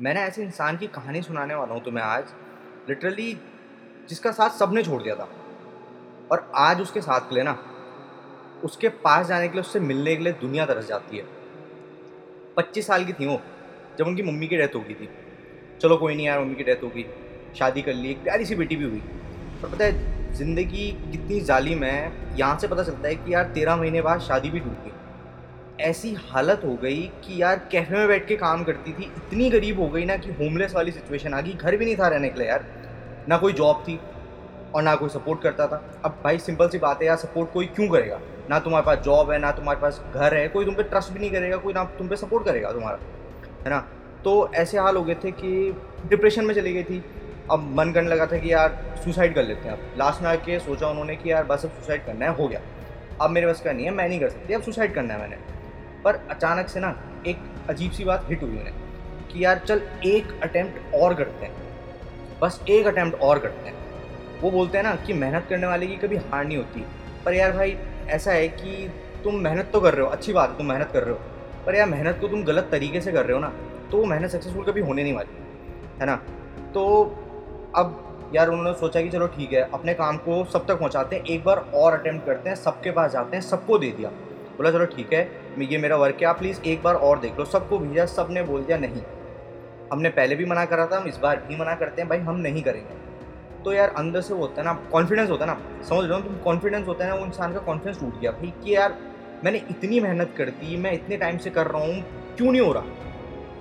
मैंने ऐसे इंसान की कहानी सुनाने वाला हूँ तुम्हें आज लिटरली जिसका साथ सबने छोड़ दिया था। और आज उसके साथ के लिए ना, उसके पास जाने के लिए, उससे मिलने के लिए दुनिया तरस जाती है। पच्चीस साल की थी वो, जब उनकी मम्मी की डेथ हो गई थी। चलो कोई नहीं यार, मम्मी की डेथ होगी शादी कर ली, एक प्यारी सी बेटी भी हुई। पर पता है, ज़िंदगी कितनी जालिम है, यहाँ से पता चलता है कि यार तेरह महीने बाद शादी भी टूट गई। ऐसी हालत हो गई कि यार कैफ़े में बैठ के काम करती थी, इतनी गरीब हो गई ना कि होमलेस वाली सिचुएशन आ गई, घर भी नहीं था रहने के लिए यार। ना कोई जॉब थी और ना कोई सपोर्ट करता था। अब भाई सिंपल सी बात है यार सपोर्ट कोई क्यों करेगा? ना तुम्हारे पास जॉब है, ना तुम्हारे पास घर है, कोई तुम पे ट्रस्ट भी नहीं करेगा, कोई ना तुम पे सपोर्ट करेगा तुम्हारा, है ना? तो ऐसे हाल हो गए थे कि डिप्रेशन में चली गई थी। अब मन करने लगा था कि यार सुसाइड कर लेते हैं अब। लास्ट में आके सोचा उन्होंने कि यार बस अब सुसाइड करना है, हो गया। अब मेरे बस का नहीं है, मैं नहीं कर सकती, अब सुसाइड करना है मैंने। पर अचानक से ना एक अजीब सी बात हिट हुई उन्हें, कि यार चल एक अटैम्प्ट और करते हैं। बस एक अटैम्प्ट और करते हैं। वो बोलते हैं ना कि मेहनत करने वाले की कभी हार नहीं होती। पर यार भाई, ऐसा है कि तुम मेहनत तो कर रहे हो, अच्छी बात है तुम मेहनत कर रहे हो। पर यार मेहनत को तुम गलत तरीके से कर रहे हो ना तो वो मेहनत सक्सेसफुल कभी होने नहीं वाली, है ना? तो अब यार उन्होंने सोचा कि चलो ठीक है, अपने काम को सब तक पहुंचाते हैं, एक बार और अटेम्प्ट करते हैं, सबके पास जाते हैं, सबको दे दिया। बोला चलो ठीक है ये मेरा वर्क है, आप प्लीज़ एक बार और देख लो। सबको भेजा सबने बोल दिया नहीं। हमने पहले भी मना करा था, हम इस बार भी मना करते हैं, भाई हम नहीं करेंगे। तो यार अंदर से वो होता है ना कॉन्फिडेंस होता है ना, समझ रहे हो तुम कॉन्फिडेंस होता है ना, वो इंसान का कॉन्फिडेंस टूट गया। भाई कि यार मैंने इतनी मेहनत कर दी, मैं इतने टाइम से कर रहा हूँ, क्यों नहीं हो रहा?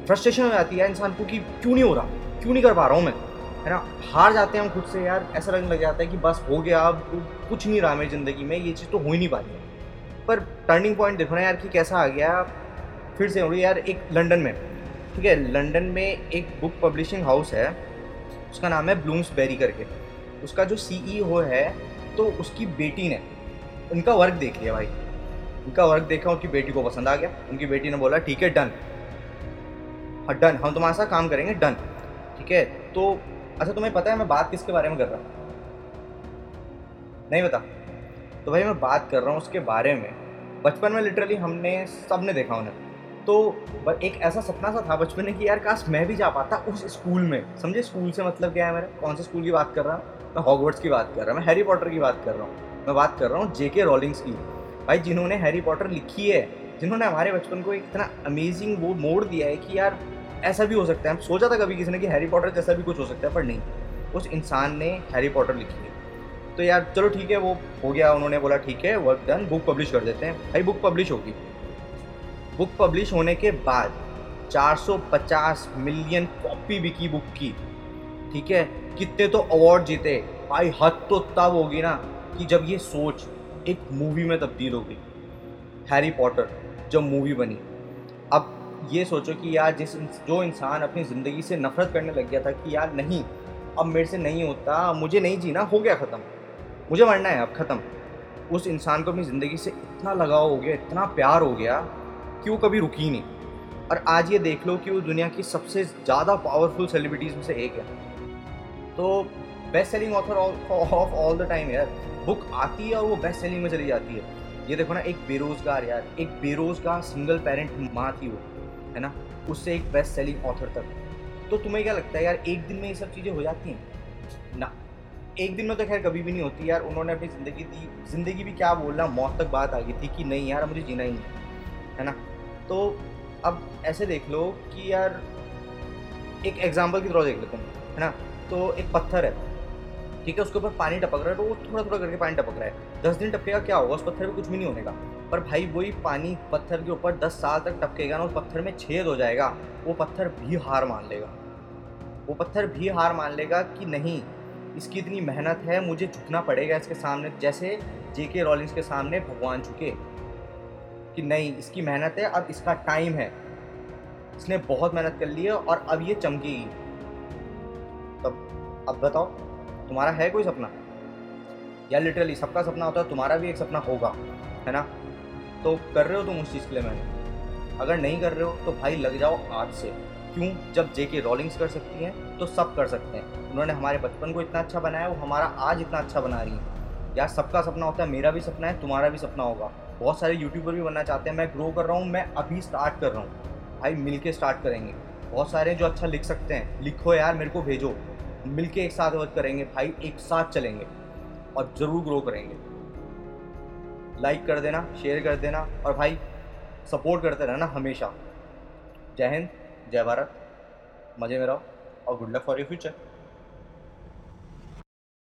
फ्रस्ट्रेशन हो जाती है इंसान को कि क्यों नहीं हो रहा? क्यों नहीं कर पा रहा हूँ मैं? है ना? हार जाते हैं हम खुद से यार, ऐसा लगने लग जाता है कि बस हो गया, अब कुछ नहीं रहा मेरी ज़िंदगी में, ये चीज़ तो हो ही नहीं पा रही पर टर्निंग पॉइंट देखो ना यार कि कैसा आ गया, फिर से हो यार एक लंदन में। ठीक है लंदन में एक बुक पब्लिशिंग हाउस है, उसका नाम है ब्लूम्स बेरी करके। उसका जो सीईओ है तो उसकी बेटी ने, उनका वर्क देख लिया भाई। उनका वर्क देखा, उनकी बेटी को पसंद आ गया। उनकी बेटी ने बोला, ठीक है डन हाँ डन हम तुम्हारे साथ काम करेंगे डन ठीक है तो अच्छा तुम्हें पता है मैं बात किसके बारे में कर रहा हूँ? नहीं बता तो भाई मैं बात कर रहा हूँ उसके बारे में। बचपन में लिटरली हमने सबने देखा उन्हें। तो एक ऐसा सपना सा था बचपन में कि यार काश मैं भी जा पाता उस स्कूल में। समझे स्कूल से मतलब क्या है मेरा? कौन से स्कूल की बात कर रहा हूँ? मैं हॉगवर्ड्स की बात कर रहा हूँ, मैं हैरी पॉटर की बात कर रहा हूँ। मैं बात कर रहा हूँ जे के रॉलिंग्स की। भाई जिन्होंने हैरी पॉटर लिखी है, जिन्होंने हमारे बचपन को एक इतना अमेजिंग वो मोड़ दिया है कि यार ऐसा भी हो सकता है। हम सोचा था कभी किसी ने कि हैरी पॉटर जैसा भी कुछ हो सकता है, पर नहीं। उस इंसान ने हैरी पॉटर लिखी है। तो यार चलो ठीक है, वो हो गया, उन्होंने बोला ठीक है वर्क डन बुक पब्लिश कर देते हैं। भाई बुक पब्लिश होगी। बुक पब्लिश होने के बाद 450 मिलियन कॉपी बिकी बुक की, ठीक है? कितने तो अवार्ड जीते। भाई हद तो तब होगी ना कि जब ये सोच एक मूवी में तब्दील हो गई हैरी पॉटर जब मूवी बनी। अब ये सोचो कि यार जिस जो इंसान अपनी ज़िंदगी से नफरत करने लग गया था कि यार नहीं, अब मेरे से नहीं होता, मुझे नहीं जीना, हो गया ख़त्म। मुझे मरना है, अब ख़त्म। उस इंसान को अपनी ज़िंदगी से इतना लगाव हो गया, इतना प्यार हो गया कि वो कभी रुकी नहीं। और आज ये देख लो कि वो दुनिया की सबसे ज़्यादा पावरफुल सेलिब्रिटीज़ में से एक है। तो best selling author of all the time यार। बुक आती है और वो बेस्ट सेलिंग में चली जाती है। ये देखो ना, एक बेरोज़गार यार, एक बेरोज़गार सिंगल पेरेंट माँ थी वो, है ना? उससे एक बेस्ट सेलिंग ऑथर तक। तो तुम्हें क्या लगता है यार, एक दिन में ये सब चीज़ें हो जाती हैं? ना। एक दिन में तो खैर कभी भी नहीं होती यार। उन्होंने अपनी ज़िंदगी दी। ज़िंदगी भी क्या बोलना, मौत तक बात आ गई थी कि नहीं यार मुझे जीना ही नहीं, है ना? तो अब ऐसे देख लो कि यार, एक एग्ज़ाम्पल की तरह देख लेते हैं, है ना? तो एक पत्थर है, ठीक है? उसके ऊपर पानी टपक रहा है तो वो थोड़ा थोड़ा करके पानी टपक रहा है। दस दिन टपकेगा क्या होगा? उस पत्थर में कुछ भी नहीं होने का पर भाई वही पानी पत्थर के ऊपर दस साल तक टपकेगा ना, उस पत्थर में छेद हो जाएगा। वो पत्थर भी हार मान लेगा। वो पत्थर भी हार मान लेगा कि नहीं? इसकी इतनी मेहनत है, मुझे झुकना पड़ेगा इसके सामने। जैसे जे के रॉलिंग्स के सामने भगवान झुके कि नहीं, इसकी मेहनत है, अब इसका टाइम है। इसने बहुत मेहनत कर ली है और अब ये चमकेगी। तब, अब बताओ, तुम्हारा है कोई सपना? या लिटरली सबका सपना होता है, तुम्हारा भी एक सपना होगा, है ना? तो कर रहे हो तुम उस चीज़ के लिए मैंने अगर नहीं कर रहे हो तो भाई लग जाओ आज से। क्यों जब जे के रोलिंग्स कर सकती हैं तो सब कर सकते हैं। उन्होंने हमारे बचपन को इतना अच्छा बनाया, वो हमारा आज इतना अच्छा बना रही है। यार, सबका सपना होता है, मेरा भी सपना है, तुम्हारा भी सपना होगा। बहुत सारे यूट्यूबर भी बनना चाहते हैं, मैं ग्रो कर रहा हूँ, मैं अभी स्टार्ट कर रहा हूँ। भाई मिल के स्टार्ट करेंगे। बहुत सारे जो अच्छा लिख सकते हैं, लिखो यार, मेरे को भेजो। मिल एक साथ वर्क करेंगे, भाई, एक साथ चलेंगे और ज़रूर ग्रो करेंगे। लाइक कर देना शेयर कर देना और भाई सपोर्ट करते रहना हमेशा। जय हिंद। जय भारत। मज़े में रहो और good luck for your future